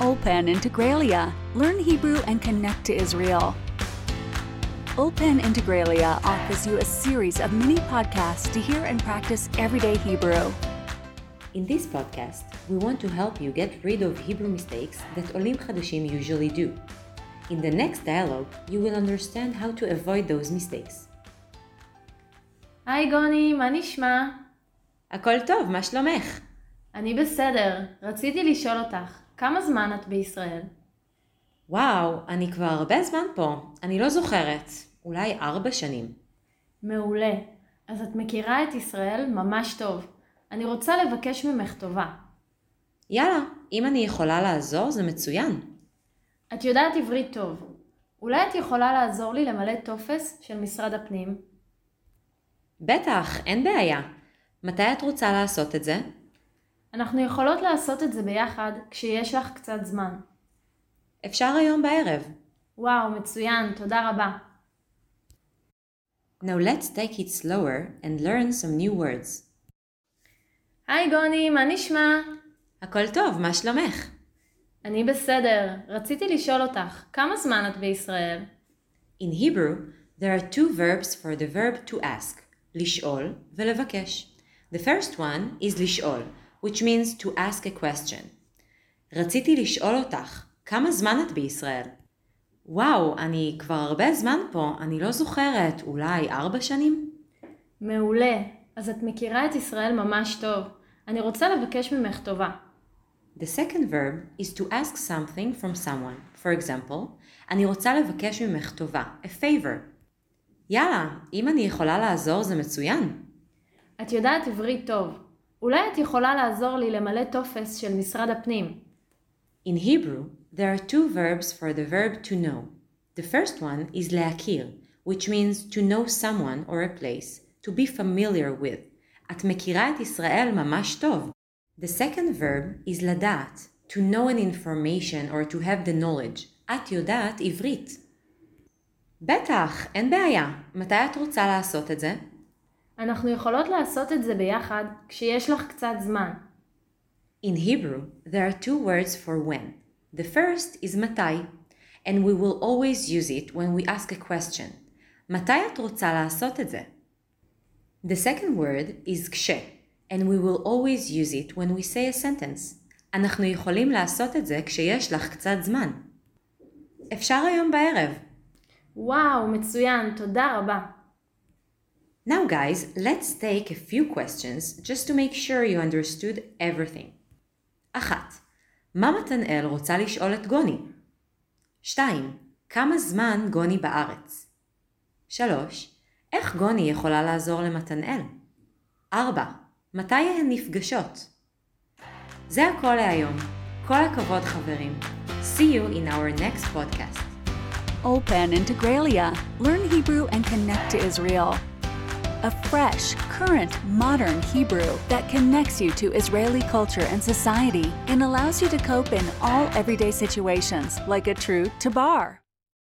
Open Integralia. Learn Hebrew and connect to Israel. Open Integralia offers you a series of mini podcasts to hear and practice everyday Hebrew. In this podcast, we want to help you get rid of Hebrew mistakes that Olim Chadashim usually do. In the next dialogue, you will understand how to avoid those mistakes. היי גוני, מה נשמע? הכל טוב, מה שלומך? אני בסדר. רציתי לשאול אותך, כמה זמן את בישראל? וואו, אני כבר הרבה זמן פה. אני לא זוכרת. אולי ארבע שנים. מעולה. אז את מכירה את ישראל ממש טוב. אני רוצה לבקש ממך טובה. יאללה, אם אני יכולה לעזור זה מצוין. את יודעת עברית טוב. אולי את יכולה לעזור לי למלא טופס של משרד הפנים? בטח, אין בעיה. מתי את רוצה לעשות את זה? אנחנו יכולות לעשות את זה ביחד כשיש לך קצת זמן. אפשר היום בערב. וואו, מצוין, תודה רבה. Now let's take it slower and learn some new words. היי גוני, מה נשמע? הכל טוב, מה שלומך? אני בסדר. רציתי לשאול אותך, כמה זמן את בישראל? In Hebrew, there are two verbs for the verb to ask, לשאול ולבקש. The first one is לשאול, which means to ask a question. רציתי לשאול אותך, כמה זמן את בישראל? וואו, אני כבר הרבה זמן פה, אני לא זוכרת, אולי ארבע שנים? מעולה. אז את מכירה את ישראל ממש טוב. אני רוצה לבקש ממך טובה. The second verb is to ask something from someone. For example, אני רוצה לבקש ממך טובה, a favor. יאללה, אם אני יכולה לעזור זה מצוין. את יודעת עברית טוב. אולי את יכולה לעזור לי למלא טופס של משרד הפנים. In Hebrew, there are two verbs for the verb to know. The first one is להכיר, which means to know someone or a place, to be familiar with. את מכירה את ישראל ממש טוב. The second verb is לדעת, to know an information or to have the knowledge. את יודעת עברית. בטח, אין בעיה. מתי את רוצה לעשות את זה? אנחנו יכולות לעשות את זה ביחד כשיש לך קצת זמן. In Hebrew, there are two words for when. The first is מתי, and we will always use it when we ask a question. מתי את רוצה לעשות את זה? The second word is כש, and we will always use it when we say a sentence. אנחנו יכולים לעשות את זה כשיש לך קצת זמן. אפשר היום בערב. וואו, מצוין, תודה רבה. Now guys, let's take a few questions just to make sure you understood everything. אחת, מה מתנאל רוצה לשאול את גוני? שתיים, כמה זמן גוני בארץ? שלוש, איך גוני יכולה לעזור למתנאל? ארבע, מתי הן נפגשות? זה הכל להיום. כל הכבוד חברים. See you in our next podcast. Open Integralia. Learn Hebrew and connect to Israel. A fresh, current, modern Hebrew that connects you to Israeli culture and society and allows you to cope in all everyday situations like a true tabar.